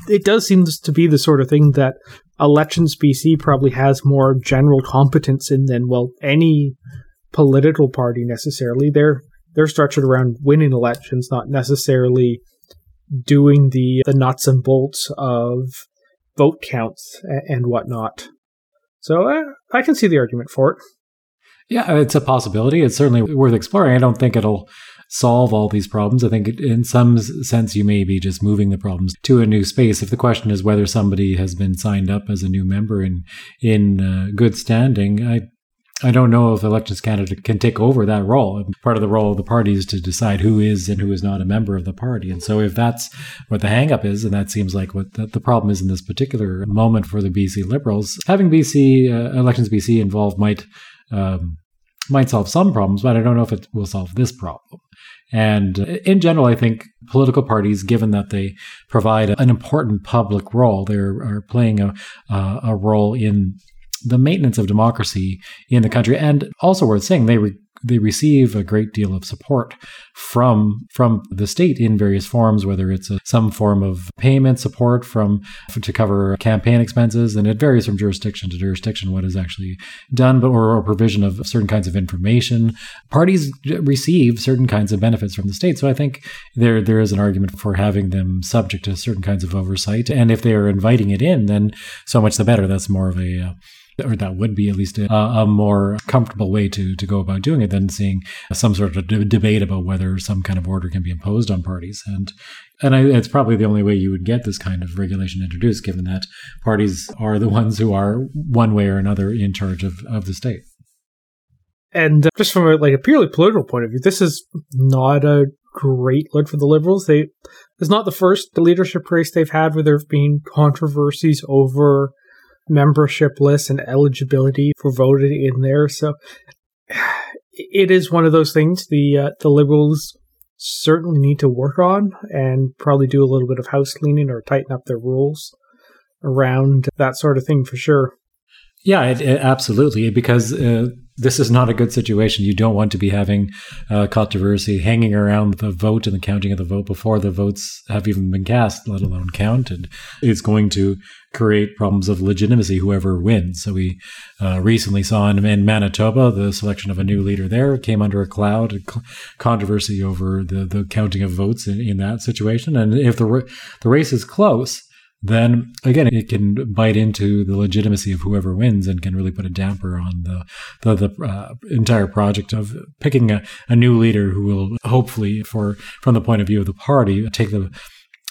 Speaker 3: it does seem to be the sort of thing that elections BC probably has more general competence in than well any political party necessarily. They're they're structured around winning elections, not necessarily doing the the nuts and bolts of vote counts and whatnot. So uh, I can see the argument for it.
Speaker 4: Yeah, it's a possibility. It's certainly worth exploring. I don't think it'll solve all these problems. I think in some sense you may be just moving the problems to a new space. If the question is whether somebody has been signed up as a new member in in uh, good standing, I I don't know if Elections Canada can take over that role. Part of the role of the party is to decide who is and who is not a member of the party. And so if that's what the hangup is, and that seems like what the, problem is in this particular moment for the BC Liberals, having BC uh, Elections BC involved might um, might solve some problems, but I don't know if it will solve this problem. And in general, I think political parties, given that they provide an important public role, they are playing a, a role in the maintenance of democracy in the country. And also worth saying, they re- they receive a great deal of support from from the state in various forms, whether it's a, some form of payment support from to cover campaign expenses, and it varies from jurisdiction to jurisdiction what is actually done, but or, or provision of certain kinds of information. Parties receive certain kinds of benefits from the state, so I think there there is an argument for having them subject to certain kinds of oversight, and if they are inviting it in, then so much the better. That's more of a uh, or that would be at least a, a, more comfortable way to, to go about doing it than seeing some sort of debate about whether some kind of order can be imposed on parties. And and I, it's probably the only way you would get this kind of regulation introduced, given that parties are the (laughs) ones who are one way or another in charge of, of the state.
Speaker 3: And uh, just from a, like a purely political point of view, this is not a great look for the Liberals. They it's not the first leadership race they've had where there have been controversies over membership lists and eligibility for voting in there. So it is one of those things the uh, the liberals certainly need to work on and probably do a little bit of house cleaning or tighten up their rules around that sort of thing for sure.
Speaker 4: Yeah, it, it, absolutely. Because uh, this is not a good situation. You don't want to be having uh, controversy hanging around the vote and the counting of the vote before the votes have even been cast, let alone counted. It's going to create problems of legitimacy, whoever wins. So we uh, recently saw in, in, Manitoba the selection of a new leader there came under a cloud, of controversy over the, the counting of votes in, in that situation. And if the, the race is close, then again, it can bite into the legitimacy of whoever wins and can really put a damper on the the, the uh, entire project of picking a, a new leader who will hopefully, for from the point of view of the party, take the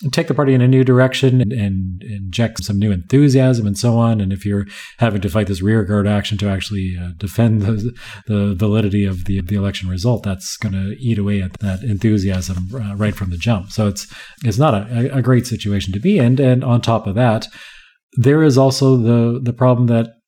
Speaker 4: take the party in a new direction and, and, inject some new enthusiasm and so on. And if you're having to fight this rearguard action to actually uh, defend the, the validity of the, the election result, that's going to eat away at that enthusiasm uh, right from the jump. So it's it's not a, a great situation to be in. And on top of that, there is also the the problem that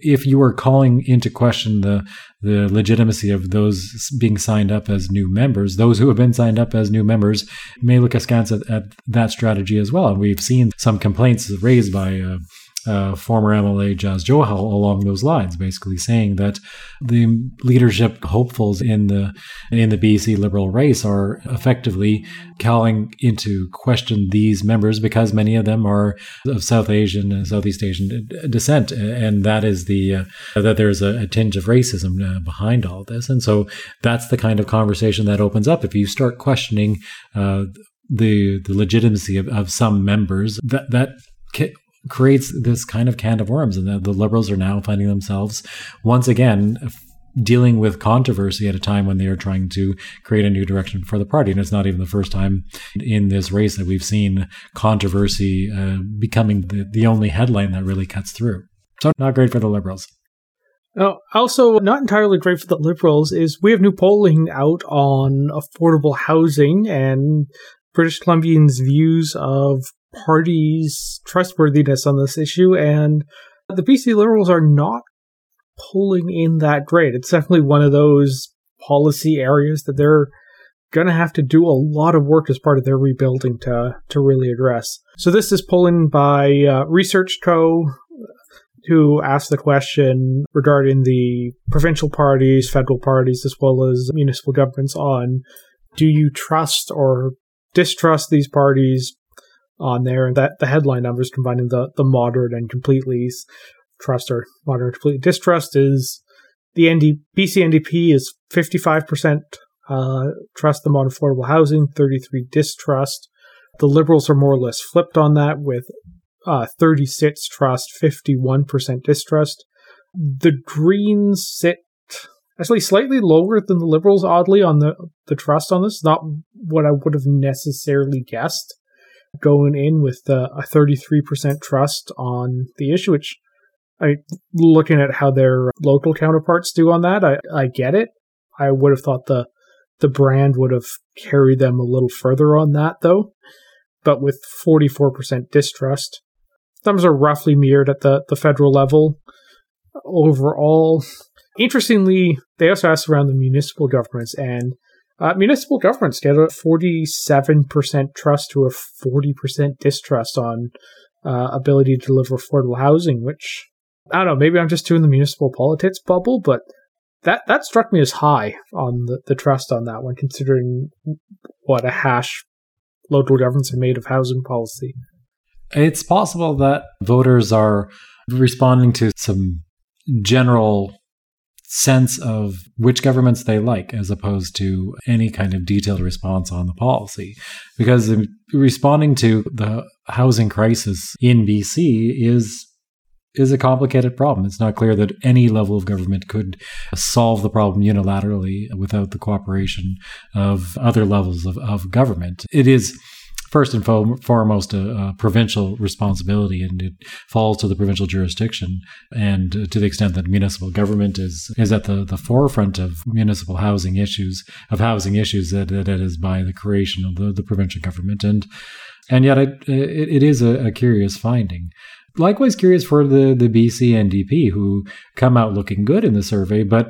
Speaker 4: if you are calling into question the the legitimacy of those being signed up as new members, those who have been signed up as new members may look askance at, at that strategy as well. And we've seen some complaints raised by uh, uh, former MLA Jas Johal along those lines, basically saying that the leadership hopefuls in the in the BC Liberal race are effectively calling into question these members because many of them are of South Asian and Southeast Asian descent, and that is the uh, that there's a, a, tinge of racism uh, behind all this, and so that's the kind of conversation that opens up. If you start questioning uh, the the legitimacy of, of some members that that creates this kind of can of worms, and the, the liberals are now finding themselves once again dealing with controversy at a time when they are trying to create a new direction for the party. And it's not even the first time in this race that we've seen controversy uh, becoming the, the only headline that really cuts through. So, not great for the liberals.
Speaker 3: Oh, also, not entirely great for the liberals is we have new polling out on affordable housing and British Columbians' views of party's trustworthiness on this issue, and the BC Liberals are not pulling in that great. It's definitely one of those policy areas that they're going to have to do a lot of work as part of their rebuilding to to really address. So this is pulling by uh, Research Co. Who asked the question regarding the provincial parties, federal parties, as well as municipal governments on do you trust or distrust these parties on there, and that the headline numbers combining the the moderate and completely trust or moderate completely distrust is the ND, BC NDP is 55% uh, trust them on affordable housing, 33 distrust. The Liberals are more or less flipped on that with uh, 36 trust, 51% distrust. The Greens sit actually slightly lower than the Liberals, oddly, on the, the trust on this. Not what I would have necessarily guessed going in with uh, a 33% trust on the issue, which I looking at how their local counterparts do on that, I, I get it. I would have thought the the brand would have carried them a little further on that though. But with 44% distrust, thumbs are roughly mirrored at the, the federal level. Overall, interestingly, they also asked around the municipal governments, and uh, municipal governments get a 47% trust to a 40% distrust on uh, ability to deliver affordable housing, which I don't know, maybe I'm just doing the municipal politics bubble, but that, that struck me as high on the, the trust on that one, considering what a hash local governments have made of housing policy.
Speaker 4: It's possible that voters are responding to some general sense of which governments they like as opposed to any kind of detailed response on the policy. Because responding to the housing crisis in BC is is a complicated problem. It's not clear that any level of government could solve the problem unilaterally without the cooperation of other levels of, of government. It is first and foremost a, a, provincial responsibility, and it falls to the provincial jurisdiction. And to the extent that municipal government is is at the, the forefront of municipal housing issues, of housing issues, that, that is by the creation of the, the provincial government. And and yet it, it, it is a, a curious finding. Likewise, curious for the, the BC NDP, who come out looking good in the survey, but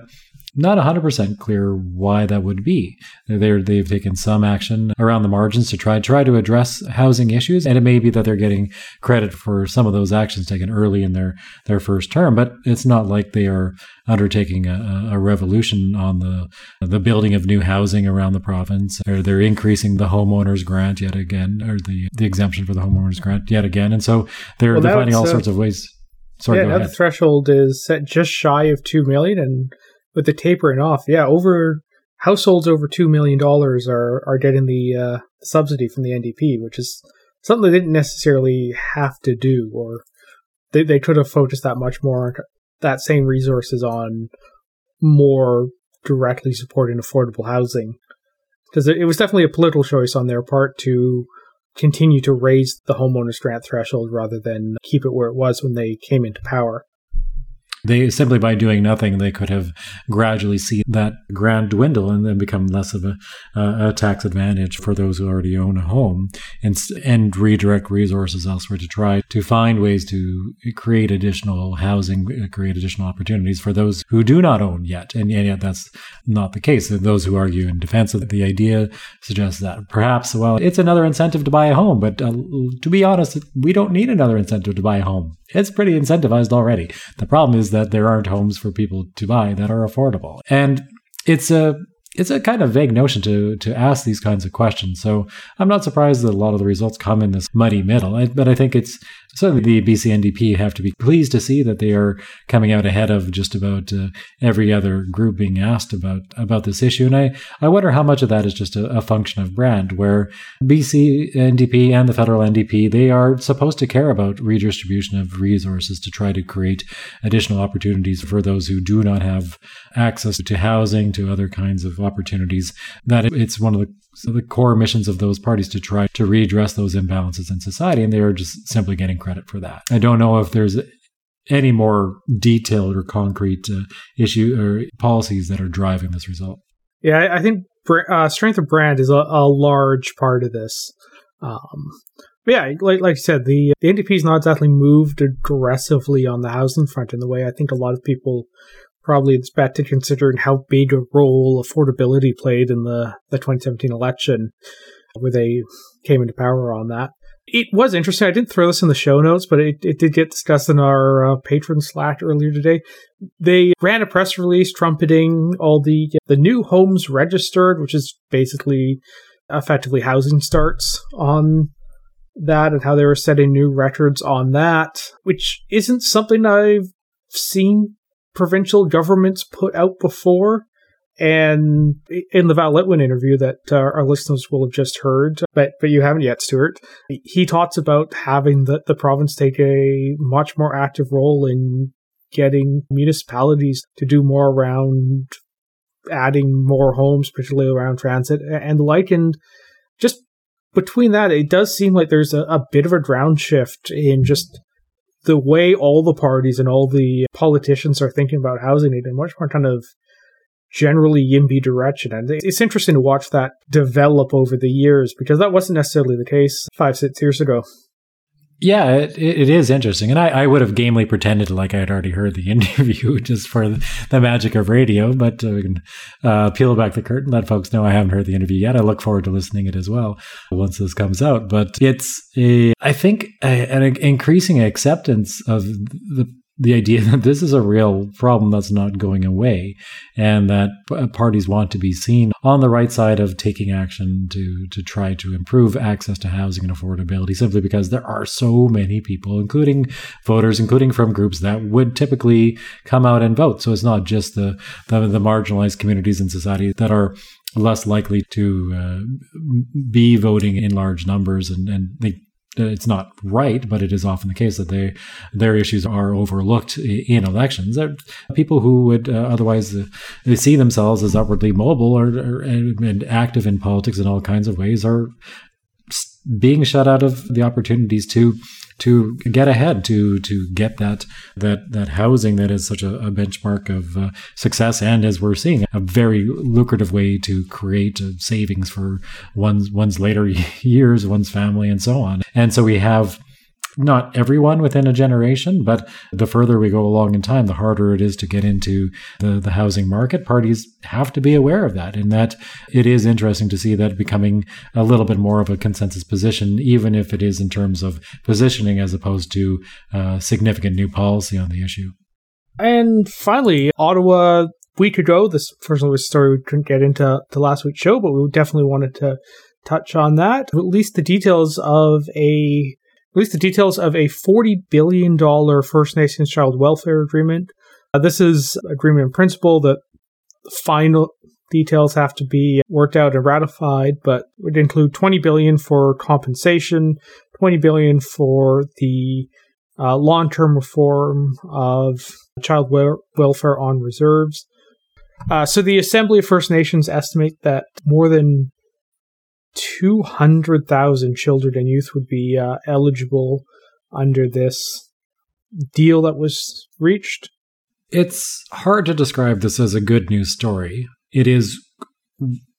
Speaker 4: not 100% clear why that would be. They're, they've taken some action around the margins to try try to address housing issues, and it may be that they're getting credit for some of those actions taken early in their, their first term, but it's not like they are undertaking a, a revolution on the the building of new housing around the province. Or they're increasing the homeowners grant yet again, or the, the exemption for the homeowners grant yet again, and so they're, well, they're finding all uh, sorts of ways.
Speaker 3: Sorry, yeah, now the threshold is set just shy of two million, and with the tapering off, yeah, over households over two million dollars are are getting the uh, subsidy from the NDP, which is something they didn't necessarily have to do, or they, they could have focused that much more that same resources on more directly supporting affordable housing. Because it, it was definitely a political choice on their part to continue to raise the homeowners grant threshold rather than keep it where it was when they came into power.
Speaker 4: They simply by doing nothing, they could have gradually seen that grant dwindle and then become less of a, uh, a tax advantage for those who already own a home, and and redirect resources elsewhere to try to find ways to create additional housing, create additional opportunities for those who do not own yet. And, and yet that's not the case. Those who argue in defense of the idea suggest that perhaps, well, it's another incentive to buy a home, but uh, to be honest, we don't need another incentive to buy a home. It's pretty incentivized already. The problem is that there aren't homes for people to buy that are affordable. And it's a it's a kind of vague notion to to ask these kinds of questions. So I'm not surprised that a lot of the results come in this muddy middle. But I think it's certainly the BC NDP have to be pleased to see that they are coming out ahead of just about uh, every other group being asked about about this issue. And I I wonder how much of that is just a, a function of brand, where BC NDP and the federal NDP they are supposed to care about redistribution of resources to try to create additional opportunities for those who do not have access to housing, to other kinds of opportunities. That it's one of the so the core missions of those parties to try to redress those imbalances in society, and they are just simply getting credit for that. I don't know if there's any more detailed or concrete uh, issue or policies that are driving this result.
Speaker 3: Yeah, I think uh, strength of brand is a, a, large part of this. Um, yeah, like like you said, the the NDP has not exactly moved aggressively on the housing front in the way I think a lot of people probably it's bad to considering how big a role affordability played in the, the 2017 election, where they came into power on that. It was interesting. I didn't throw this in the show notes, but it, it did get discussed in our uh, Patreon Slack earlier today. They ran a press release trumpeting all the the new homes registered, which is basically effectively housing starts on that, and how they were setting new records on that, which isn't something I've seen provincial governments put out before. And in the Val Litwin interview that uh, our listeners will have just heard, but but you haven't yet, Stewart, he talks about having the, the province take a much more active role in getting municipalities to do more around adding more homes, particularly around transit and like. And just between that, it does seem like there's a, a bit of a ground shift in just the way all the parties and all the politicians are thinking about housing it in much more kind of generally YIMBY direction. And it's interesting to watch that develop over the years because that wasn't necessarily the case five, six years ago.
Speaker 4: Yeah, it, it is interesting. And I, I would have gamely pretended like I had already heard the (laughs) interview just for the magic of radio, but uh, can uh, peel back the curtain, let folks know I haven't heard the interview yet. I look forward to listening it as well once this comes out. But it's, a, I think, a, an increasing acceptance of the the idea (laughs) that this is a real problem that's not going away and that parties want to be seen on the right side of taking action to to try to improve access to housing and affordability simply because there are so many people including voters including from groups that would typically come out and vote. So it's not just the the, the marginalized communities in society that are less likely to uh, be voting in large numbers and, and they it's not right, but it is often the case that they their issues are overlooked in elections. People who would uh, otherwise uh, see themselves as upwardly mobile or, or, and active in politics in all kinds of ways are being shut out of the opportunities to to get ahead, to to get that that that housing that is such a, a benchmark of uh, success, and as we're seeing, a very lucrative way to create uh, savings for one's one's later (laughs) years, one's family, and so on. And so we have not everyone within a generation, but the further we go along in time, the harder it is to get into the, the housing market. Parties have to be aware of that, and that it is interesting to see that becoming a little bit more of a consensus position, even if it is in terms of positioning as opposed to uh, significant new policy on the issue.
Speaker 3: And finally, Ottawa week ago, this first story we couldn't get into the last week's show, but we definitely wanted to touch on that. At least the details of a least the details of a $40 billion First Nations Child Welfare Agreement. Uh, this is agreement in principle that final details have to be worked out and ratified, but would include 20 billion for compensation, 20 billion for the uh, long-term reform of child wel- welfare on reserves. Uh, so the Assembly of First Nations estimate that more than 200,000 children and youth would be uh, eligible under this deal that was reached.
Speaker 4: It's hard to describe this as a good news story. It is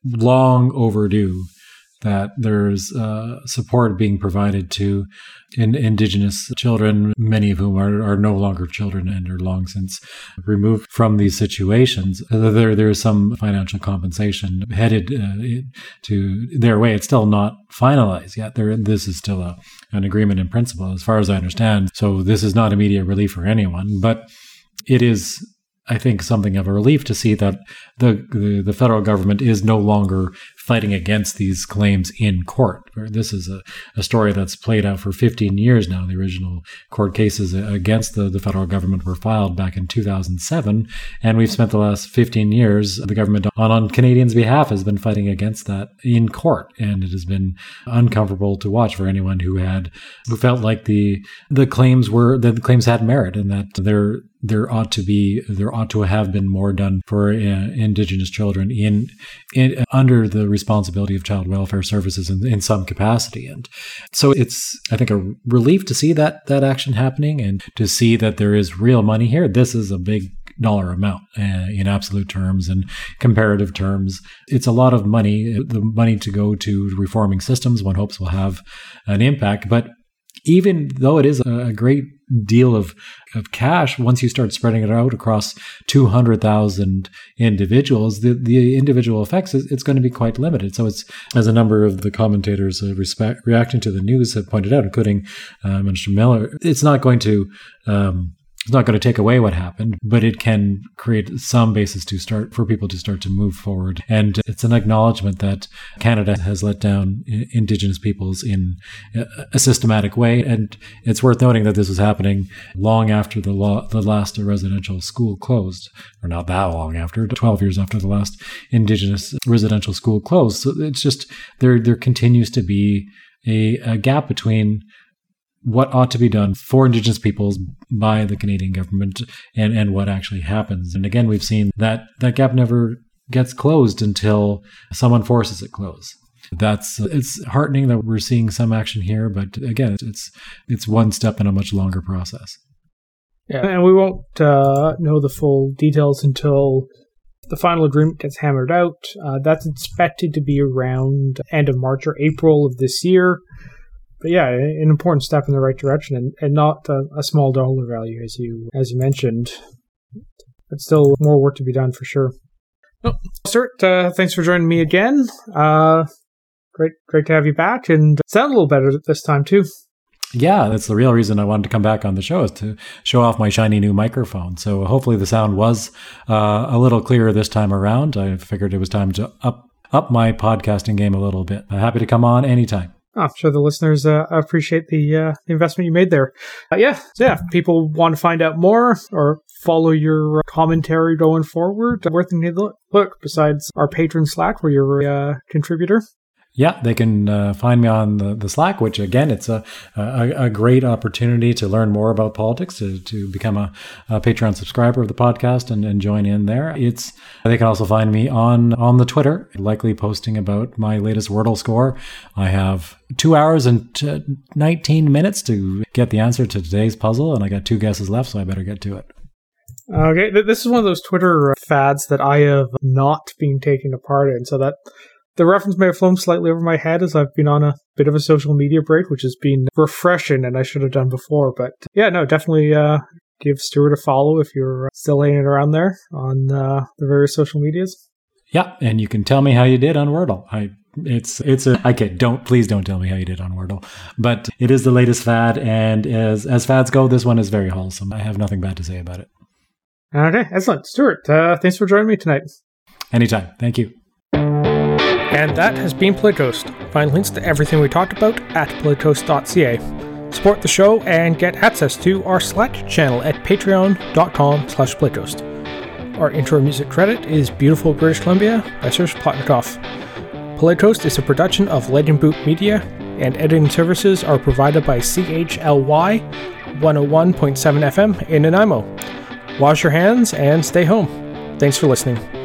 Speaker 4: long overdue that there's uh, support being provided to in, indigenous children, many of whom are, are no longer children and are long since removed from these situations. There, there is some financial compensation headed uh, to their way. It's still not finalized yet. There, this is still a, an agreement in principle, as far as I understand. So this is not immediate relief for anyone, but it is I think something of a relief to see that the, the, the federal government is no longer fighting against these claims in court. This is a, a story that's played out for 15 years now. The original court cases against the, the federal government were filed back in 2007, and we've spent the last 15 years, the government on, on Canadians' behalf has been fighting against that in court, and it has been uncomfortable to watch for anyone who had who felt like the the claims were that the claims had merit and that there there ought to be there ought to have been more done for uh, indigenous children in, in under the responsibility of child welfare services in, in some capacity. And so it's, I think, a relief to see that that action happening and to see that there is real money here. This is a big dollar amount uh, in absolute terms and comparative terms. It's a lot of money. The money to go to reforming systems, one hopes will have an impact. But even though it is a great deal of, of cash, once you start spreading it out across 200,000 individuals, the, the individual effects, is, it's going to be quite limited. So it's, as a number of the commentators uh, respect, reacting to the news have pointed out, including uh, Minister Miller, it's not going to um, it's not going to take away what happened, but it can create some basis to start for people to start to move forward. And it's an acknowledgement that Canada has let down Indigenous peoples in a systematic way. And it's worth noting that this was happening long after the law, the last residential school closed, or not that long after, 12 years after the last Indigenous residential school closed. So it's just there, there continues to be a, a gap between what ought to be done for Indigenous peoples by the Canadian government and, and what actually happens. And again, we've seen that that gap never gets closed until someone forces it close. That's it's heartening that we're seeing some action here, but again, it's it's one step in a much longer process.
Speaker 3: Yeah, and we won't uh, know the full details until the final agreement gets hammered out. Uh, that's expected to be around end of March or April of this year but yeah, an important step in the right direction, and, and not a, a small dollar value as you as you mentioned. But still, more work to be done for sure. Oh, Stewart, uh, thanks for joining me again. Uh, great, great to have you back, and sound a little better this time too.
Speaker 4: Yeah, that's the real reason I wanted to come back on the show is to show off my shiny new microphone. So hopefully the sound was uh, a little clearer this time around. I figured it was time to up up my podcasting game a little bit. I'm happy to come on anytime.
Speaker 3: I'm sure the listeners uh, appreciate the, uh, investment you made there. Uh, yeah, so yeah. If people want to find out more or follow your commentary going forward, can they look besides our Patreon Slack, where you're a uh, contributor?
Speaker 4: Yeah, they can uh, find me on the, the Slack, which again, it's a, a, a, great opportunity to learn more about politics, to, to become a, a Patreon subscriber of the podcast and, and join in there. It's they can also find me on on the Twitter, likely posting about my latest Wordle score. I have two hours and t- 19 minutes to get the answer to today's puzzle, and I got two guesses left, so I better get to it.
Speaker 3: Okay, this is one of those Twitter fads that I have not been taking a part in, so that the reference may have flown slightly over my head as I've been on a bit of a social media break, which has been refreshing and I should have done before. But yeah, no, definitely uh, give Stewart a follow if you're still hanging around there on uh, the various social medias.
Speaker 4: Yeah, and you can tell me how you did on Wordle. I it's it's a I can don't please don't tell me how you did on Wordle, but it is the latest fad, and as as fads go, this one is very wholesome. I have nothing bad to say about it.
Speaker 3: Okay, excellent, Stewart. Uh, thanks for joining me tonight.
Speaker 4: Anytime. Thank you.
Speaker 3: And that has been PolitiCoast. Find links to everything we talked about at politicoast.ca. Support the show and get access to our Slack channel at patreon.com slash politicoast. Our intro music credit is Beautiful British Columbia by Serge Plotnikoff. PolitiCoast is a production of Legend Boot Media.
Speaker 6: and editing services are provided by CHLY 101.7 FM in Nanaimo. Wash your hands and stay home. Thanks for listening.